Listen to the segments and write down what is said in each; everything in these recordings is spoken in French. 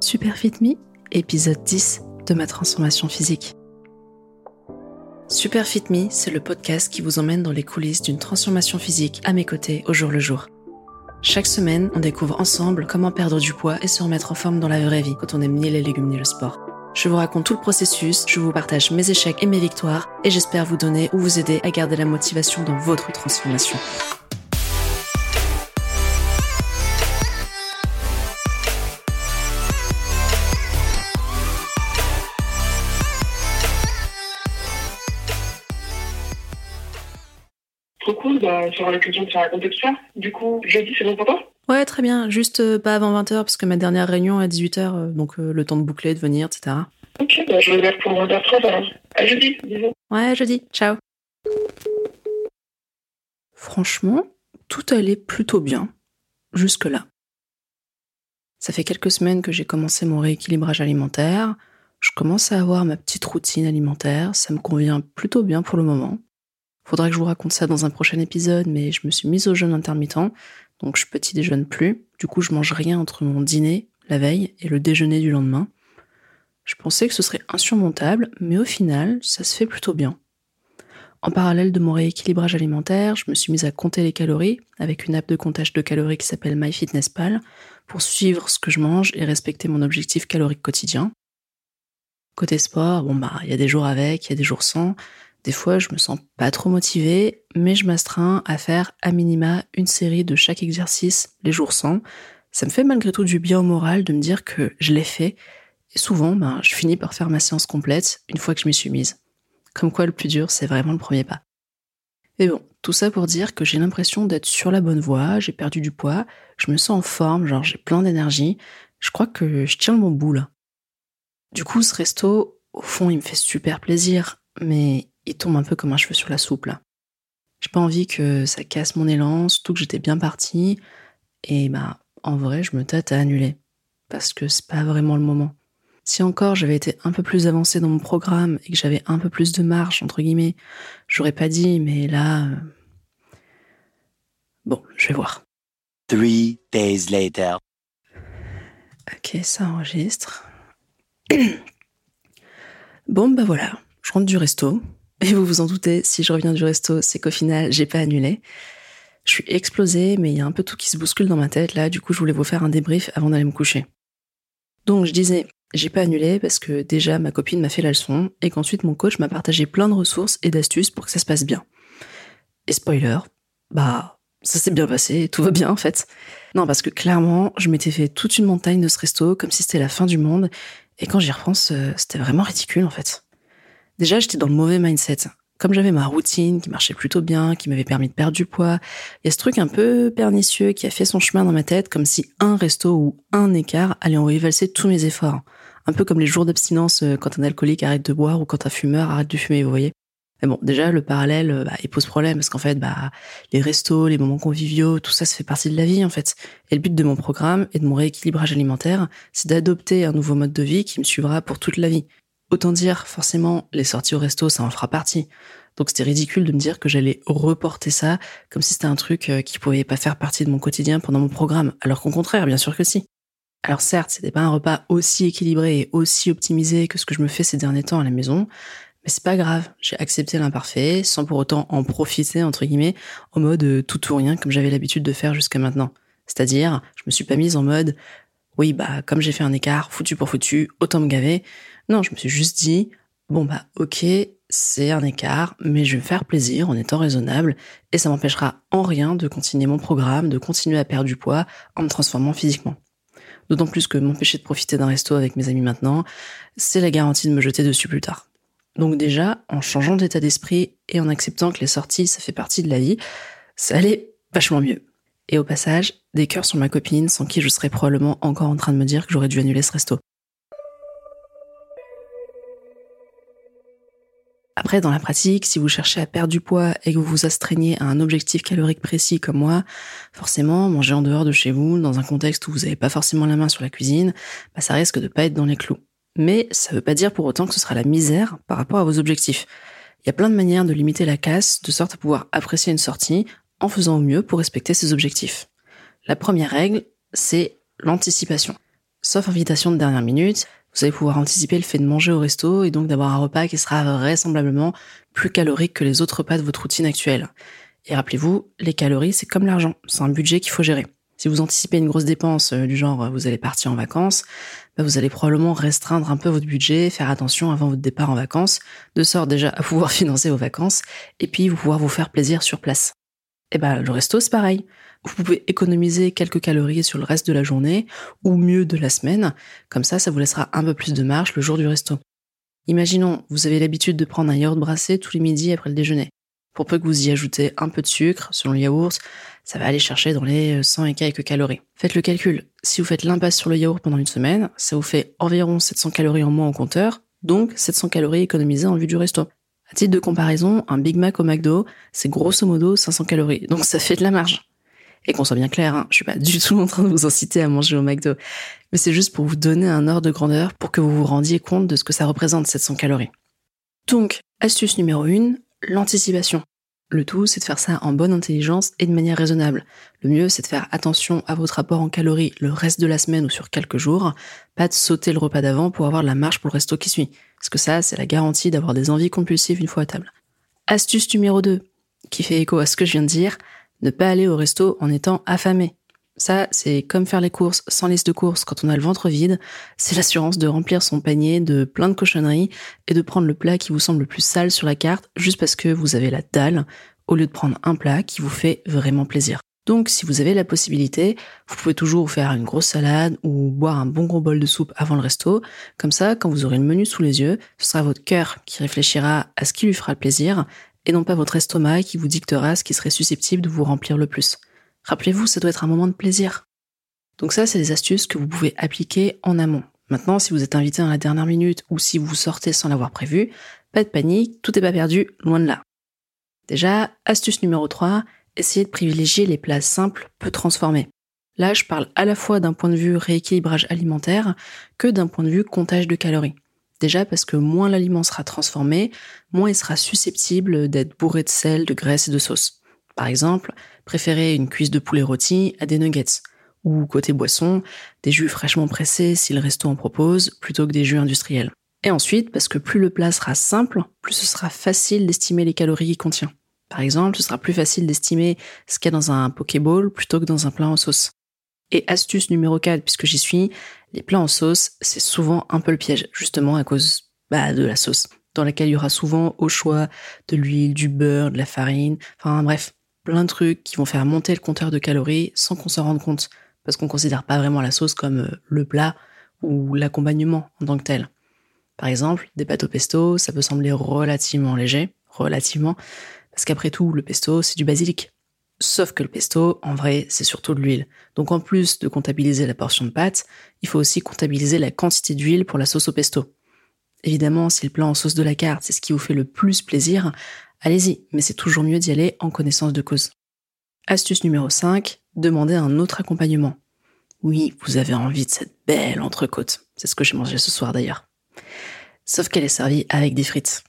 Super Fit Me, épisode 10 de ma transformation physique. Super Fit Me, c'est le podcast qui vous emmène dans les coulisses d'une transformation physique à mes côtés au jour le jour. Chaque semaine, on découvre ensemble comment perdre du poids et se remettre en forme dans la vraie vie quand on aime ni les légumes ni le sport. Je vous raconte tout le processus, je vous partage mes échecs et mes victoires et j'espère vous donner ou vous aider à garder la motivation dans votre transformation. Trop cool, bah, j'aurai l'occasion de tout ça. Du coup, jeudi, c'est bon pour toi? Ouais, très bien. Juste euh, pas avant 20h parce que ma dernière réunion est à 18h, euh, donc euh, le temps de boucler, de venir, etc. Ok, bah, je regarde pour 20h30 alors. À jeudi. Ouais, jeudi. Ciao. Franchement, tout allait plutôt bien. Jusque-là. Ça fait quelques semaines que j'ai commencé mon rééquilibrage alimentaire. Je commence à avoir ma petite routine alimentaire. Ça me convient plutôt bien pour le moment. Faudra que je vous raconte ça dans un prochain épisode, mais je me suis mise au jeûne intermittent, donc je petit déjeune plus. Du coup, je mange rien entre mon dîner la veille et le déjeuner du lendemain. Je pensais que ce serait insurmontable, mais au final, ça se fait plutôt bien. En parallèle de mon rééquilibrage alimentaire, je me suis mise à compter les calories avec une app de comptage de calories qui s'appelle MyFitnessPal pour suivre ce que je mange et respecter mon objectif calorique quotidien. Côté sport, bon bah, il y a des jours avec, il y a des jours sans. Des fois, je me sens pas trop motivée, mais je m'astreins à faire à minima une série de chaque exercice les jours sans. Ça me fait malgré tout du bien au moral de me dire que je l'ai fait. Et souvent, ben, je finis par faire ma séance complète une fois que je m'y suis mise. Comme quoi, le plus dur, c'est vraiment le premier pas. Mais bon, tout ça pour dire que j'ai l'impression d'être sur la bonne voie, j'ai perdu du poids, je me sens en forme, genre j'ai plein d'énergie. Je crois que je tiens le bon bout là. Du coup, ce resto, au fond, il me fait super plaisir, mais il tombe un peu comme un cheveu sur la soupe là. J'ai pas envie que ça casse mon élan, surtout que j'étais bien partie. Et bah, en vrai, je me tâte à annuler. Parce que c'est pas vraiment le moment. Si encore j'avais été un peu plus avancée dans mon programme et que j'avais un peu plus de marge, entre guillemets, j'aurais pas dit, mais là. euh, Bon, je vais voir. Three days later. Ok, ça enregistre. bon, bah voilà, je rentre du resto. Et vous vous en doutez, si je reviens du resto, c'est qu'au final, j'ai pas annulé. Je suis explosée, mais il y a un peu tout qui se bouscule dans ma tête là, du coup, je voulais vous faire un débrief avant d'aller me coucher. Donc, je disais, j'ai pas annulé parce que déjà ma copine m'a fait la leçon et qu'ensuite mon coach m'a partagé plein de ressources et d'astuces pour que ça se passe bien. Et spoiler, bah, ça s'est bien passé, tout va bien en fait. Non, parce que clairement, je m'étais fait toute une montagne de ce resto comme si c'était la fin du monde et quand j'y repense, euh, c'était vraiment ridicule en fait. Déjà, j'étais dans le mauvais mindset. Comme j'avais ma routine qui marchait plutôt bien, qui m'avait permis de perdre du poids, il y a ce truc un peu pernicieux qui a fait son chemin dans ma tête comme si un resto ou un écart allait en valser tous mes efforts. Un peu comme les jours d'abstinence euh, quand un alcoolique arrête de boire ou quand un fumeur arrête de fumer, vous voyez. Mais bon, déjà, le parallèle, euh, bah, il pose problème parce qu'en fait, bah, les restos, les moments conviviaux, tout ça, ça fait partie de la vie, en fait. Et le but de mon programme et de mon rééquilibrage alimentaire, c'est d'adopter un nouveau mode de vie qui me suivra pour toute la vie. Autant dire, forcément, les sorties au resto, ça en fera partie. Donc c'était ridicule de me dire que j'allais reporter ça comme si c'était un truc euh, qui pouvait pas faire partie de mon quotidien pendant mon programme, alors qu'au contraire, bien sûr que si. Alors certes, c'était pas un repas aussi équilibré et aussi optimisé que ce que je me fais ces derniers temps à la maison, mais c'est pas grave, j'ai accepté l'imparfait sans pour autant en profiter, entre guillemets, en mode euh, tout ou rien comme j'avais l'habitude de faire jusqu'à maintenant. C'est-à-dire, je me suis pas mise en mode oui, bah, comme j'ai fait un écart, foutu pour foutu, autant me gaver. Non, je me suis juste dit, bon, bah, ok, c'est un écart, mais je vais me faire plaisir en étant raisonnable, et ça m'empêchera en rien de continuer mon programme, de continuer à perdre du poids en me transformant physiquement. D'autant plus que m'empêcher de profiter d'un resto avec mes amis maintenant, c'est la garantie de me jeter dessus plus tard. Donc déjà, en changeant d'état d'esprit et en acceptant que les sorties, ça fait partie de la vie, ça allait vachement mieux. Et au passage, des cœurs sur ma copine sans qui je serais probablement encore en train de me dire que j'aurais dû annuler ce resto. Après, dans la pratique, si vous cherchez à perdre du poids et que vous vous astreignez à un objectif calorique précis comme moi, forcément, manger en dehors de chez vous, dans un contexte où vous n'avez pas forcément la main sur la cuisine, bah, ça risque de pas être dans les clous. Mais ça veut pas dire pour autant que ce sera la misère par rapport à vos objectifs. Il y a plein de manières de limiter la casse, de sorte à pouvoir apprécier une sortie en faisant au mieux pour respecter ses objectifs. La première règle, c'est l'anticipation. Sauf invitation de dernière minute, vous allez pouvoir anticiper le fait de manger au resto et donc d'avoir un repas qui sera vraisemblablement plus calorique que les autres repas de votre routine actuelle. Et rappelez-vous, les calories, c'est comme l'argent, c'est un budget qu'il faut gérer. Si vous anticipez une grosse dépense euh, du genre euh, vous allez partir en vacances, bah, vous allez probablement restreindre un peu votre budget, faire attention avant votre départ en vacances, de sorte déjà à pouvoir financer vos vacances, et puis vous pouvoir vous faire plaisir sur place. Et ben le resto c'est pareil. Vous pouvez économiser quelques calories sur le reste de la journée, ou mieux de la semaine, comme ça ça vous laissera un peu plus de marge le jour du resto. Imaginons, vous avez l'habitude de prendre un yaourt brassé tous les midis après le déjeuner. Pour peu que vous y ajoutez un peu de sucre, selon le yaourt, ça va aller chercher dans les 100 et quelques calories. Faites le calcul. Si vous faites l'impasse sur le yaourt pendant une semaine, ça vous fait environ 700 calories en moins au compteur, donc 700 calories économisées en vue du resto. À titre de comparaison, un Big Mac au McDo, c'est grosso modo 500 calories, donc ça fait de la marge. Et qu'on soit bien clair, hein, je suis pas du tout en train de vous inciter à manger au McDo, mais c'est juste pour vous donner un ordre de grandeur pour que vous vous rendiez compte de ce que ça représente 700 calories. Donc, astuce numéro 1, l'anticipation. Le tout, c'est de faire ça en bonne intelligence et de manière raisonnable. Le mieux, c'est de faire attention à votre rapport en calories le reste de la semaine ou sur quelques jours, pas de sauter le repas d'avant pour avoir de la marge pour le resto qui suit. Parce que ça, c'est la garantie d'avoir des envies compulsives une fois à table. Astuce numéro 2, qui fait écho à ce que je viens de dire, ne pas aller au resto en étant affamé. Ça, c'est comme faire les courses sans liste de courses quand on a le ventre vide. C'est l'assurance de remplir son panier de plein de cochonneries et de prendre le plat qui vous semble le plus sale sur la carte juste parce que vous avez la dalle au lieu de prendre un plat qui vous fait vraiment plaisir. Donc, si vous avez la possibilité, vous pouvez toujours faire une grosse salade ou boire un bon gros bol de soupe avant le resto. Comme ça, quand vous aurez le menu sous les yeux, ce sera votre cœur qui réfléchira à ce qui lui fera plaisir et non pas votre estomac qui vous dictera ce qui serait susceptible de vous remplir le plus. Rappelez-vous, ça doit être un moment de plaisir. Donc ça, c'est des astuces que vous pouvez appliquer en amont. Maintenant, si vous êtes invité dans la dernière minute ou si vous sortez sans l'avoir prévu, pas de panique, tout n'est pas perdu, loin de là. Déjà, astuce numéro 3, essayez de privilégier les plats simples, peu transformés. Là, je parle à la fois d'un point de vue rééquilibrage alimentaire que d'un point de vue comptage de calories. Déjà parce que moins l'aliment sera transformé, moins il sera susceptible d'être bourré de sel, de graisse et de sauce. Par exemple, préférez une cuisse de poulet rôti à des nuggets. Ou côté boisson, des jus fraîchement pressés si le resto en propose, plutôt que des jus industriels. Et ensuite, parce que plus le plat sera simple, plus ce sera facile d'estimer les calories qu'il contient. Par exemple, ce sera plus facile d'estimer ce qu'il y a dans un Pokéball plutôt que dans un plat en sauce. Et astuce numéro 4, puisque j'y suis, les plats en sauce, c'est souvent un peu le piège, justement à cause bah, de la sauce, dans laquelle il y aura souvent au choix de l'huile, du beurre, de la farine, enfin bref, plein de trucs qui vont faire monter le compteur de calories sans qu'on s'en rende compte, parce qu'on considère pas vraiment la sauce comme euh, le plat ou l'accompagnement en tant que tel. Par exemple, des pâtes au pesto, ça peut sembler relativement léger, relativement, parce qu'après tout, le pesto, c'est du basilic. Sauf que le pesto, en vrai, c'est surtout de l'huile. Donc en plus de comptabiliser la portion de pâte, il faut aussi comptabiliser la quantité d'huile pour la sauce au pesto. Évidemment, si le plat en sauce de la carte, c'est ce qui vous fait le plus plaisir, allez-y, mais c'est toujours mieux d'y aller en connaissance de cause. Astuce numéro 5, demandez un autre accompagnement. Oui, vous avez envie de cette belle entrecôte. C'est ce que j'ai mangé ce soir d'ailleurs. Sauf qu'elle est servie avec des frites.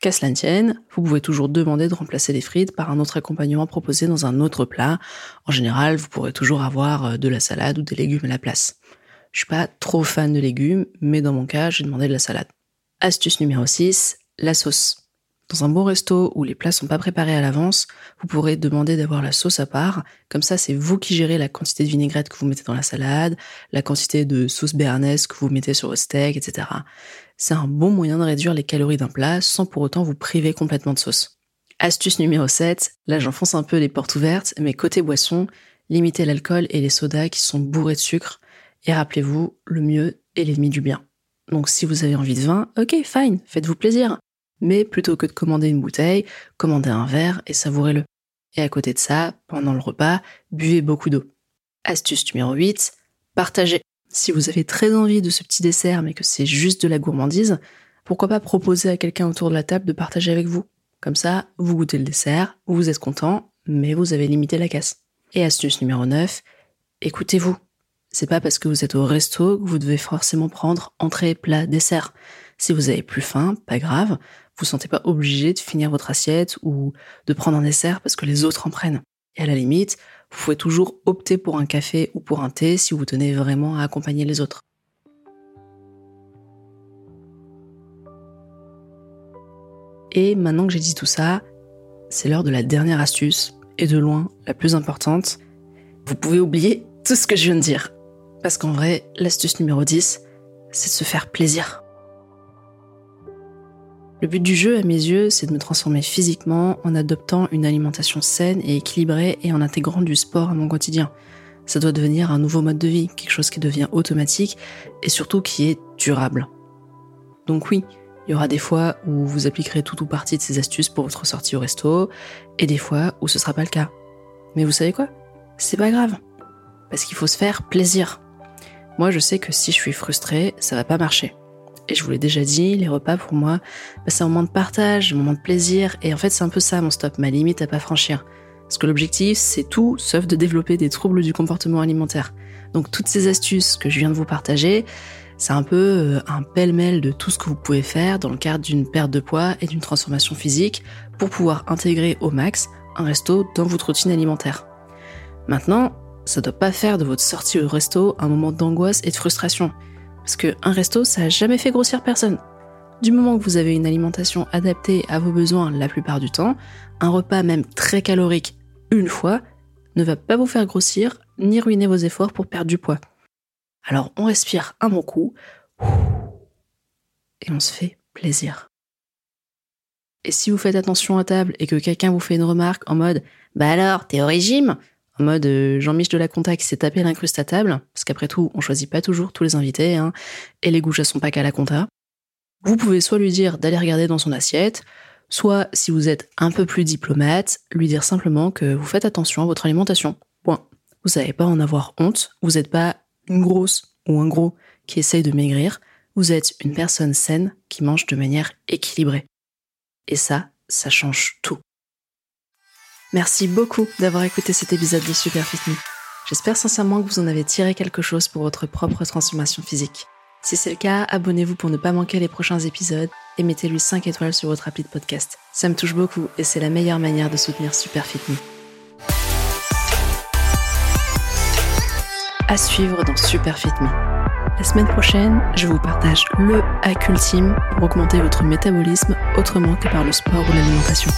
Qu'à cela ne tienne, vous pouvez toujours demander de remplacer les frites par un autre accompagnement proposé dans un autre plat. En général, vous pourrez toujours avoir euh, de la salade ou des légumes à la place. Je suis pas trop fan de légumes, mais dans mon cas, j'ai demandé de la salade. Astuce numéro 6, la sauce. Dans un bon resto où les plats sont pas préparés à l'avance, vous pourrez demander d'avoir la sauce à part. Comme ça, c'est vous qui gérez la quantité de vinaigrette que vous mettez dans la salade, la quantité de sauce béarnaise que vous mettez sur vos steaks, etc. C'est un bon moyen de réduire les calories d'un plat sans pour autant vous priver complètement de sauce. Astuce numéro 7, là j'enfonce un peu les portes ouvertes, mais côté boisson, limitez l'alcool et les sodas qui sont bourrés de sucre. Et rappelez-vous, le mieux est l'ennemi du bien. Donc si vous avez envie de vin, ok, fine, faites-vous plaisir mais plutôt que de commander une bouteille, commandez un verre et savourez-le. Et à côté de ça, pendant le repas, buvez beaucoup d'eau. Astuce numéro 8, partagez. Si vous avez très envie de ce petit dessert mais que c'est juste de la gourmandise, pourquoi pas proposer à quelqu'un autour de la table de partager avec vous Comme ça, vous goûtez le dessert, vous êtes content, mais vous avez limité la casse. Et astuce numéro 9, écoutez-vous. C'est pas parce que vous êtes au resto que vous devez forcément prendre entrée, plat, dessert. Si vous avez plus faim, pas grave, vous sentez pas obligé de finir votre assiette ou de prendre un dessert parce que les autres en prennent. Et à la limite, Vous pouvez toujours opter pour un café ou pour un thé si vous tenez vraiment à accompagner les autres. Et maintenant que j'ai dit tout ça, c'est l'heure de la dernière astuce, et de loin la plus importante. Vous pouvez oublier tout ce que je viens de dire. Parce qu'en vrai, l'astuce numéro 10, c'est de se faire plaisir. Le but du jeu, à mes yeux, c'est de me transformer physiquement en adoptant une alimentation saine et équilibrée et en intégrant du sport à mon quotidien. Ça doit devenir un nouveau mode de vie, quelque chose qui devient automatique et surtout qui est durable. Donc oui, il y aura des fois où vous appliquerez tout ou partie de ces astuces pour votre sortie au resto, et des fois où ce sera pas le cas. Mais vous savez quoi? C'est pas grave. Parce qu'il faut se faire plaisir. Moi, je sais que si je suis frustrée, ça va pas marcher. Et je vous l'ai déjà dit, les repas pour moi, bah, c'est un moment de partage, un moment de plaisir, et en fait c'est un peu ça mon stop, ma limite à pas franchir. Parce que l'objectif, c'est tout sauf de développer des troubles du comportement alimentaire. Donc toutes ces astuces que je viens de vous partager, c'est un peu euh, un pêle-mêle de tout ce que vous pouvez faire dans le cadre d'une perte de poids et d'une transformation physique pour pouvoir intégrer au max un resto dans votre routine alimentaire. Maintenant, ça doit pas faire de votre sortie au resto un moment d'angoisse et de frustration. Parce qu'un resto, ça a jamais fait grossir personne. Du moment que vous avez une alimentation adaptée à vos besoins la plupart du temps, un repas même très calorique une fois ne va pas vous faire grossir ni ruiner vos efforts pour perdre du poids. Alors on respire un bon coup et on se fait plaisir. Et si vous faites attention à table et que quelqu'un vous fait une remarque en mode Bah alors, t'es au régime En mode euh, Jean-Michel de la Conta qui s'est tapé l'incruste à table, parce qu'après tout, on choisit pas toujours tous les invités, hein, et les goûts sont pas qu'à la Conta. Vous pouvez soit lui dire d'aller regarder dans son assiette, soit, si vous êtes un peu plus diplomate, lui dire simplement que vous faites attention à votre alimentation. Point. Vous n'avez pas en avoir honte, vous n'êtes pas une grosse ou un gros qui essaye de maigrir, vous êtes une personne saine qui mange de manière équilibrée. Et ça, ça change tout. Merci beaucoup d'avoir écouté cet épisode de Super Fit Me. J'espère sincèrement que vous en avez tiré quelque chose pour votre propre transformation physique. Si c'est le cas, abonnez-vous pour ne pas manquer les prochains épisodes et mettez-lui 5 étoiles sur votre appli de podcast. Ça me touche beaucoup et c'est la meilleure manière de soutenir Super Fit Me. à suivre dans Super Fit Me. La semaine prochaine, je vous partage le hack ultime pour augmenter votre métabolisme autrement que par le sport ou l'alimentation.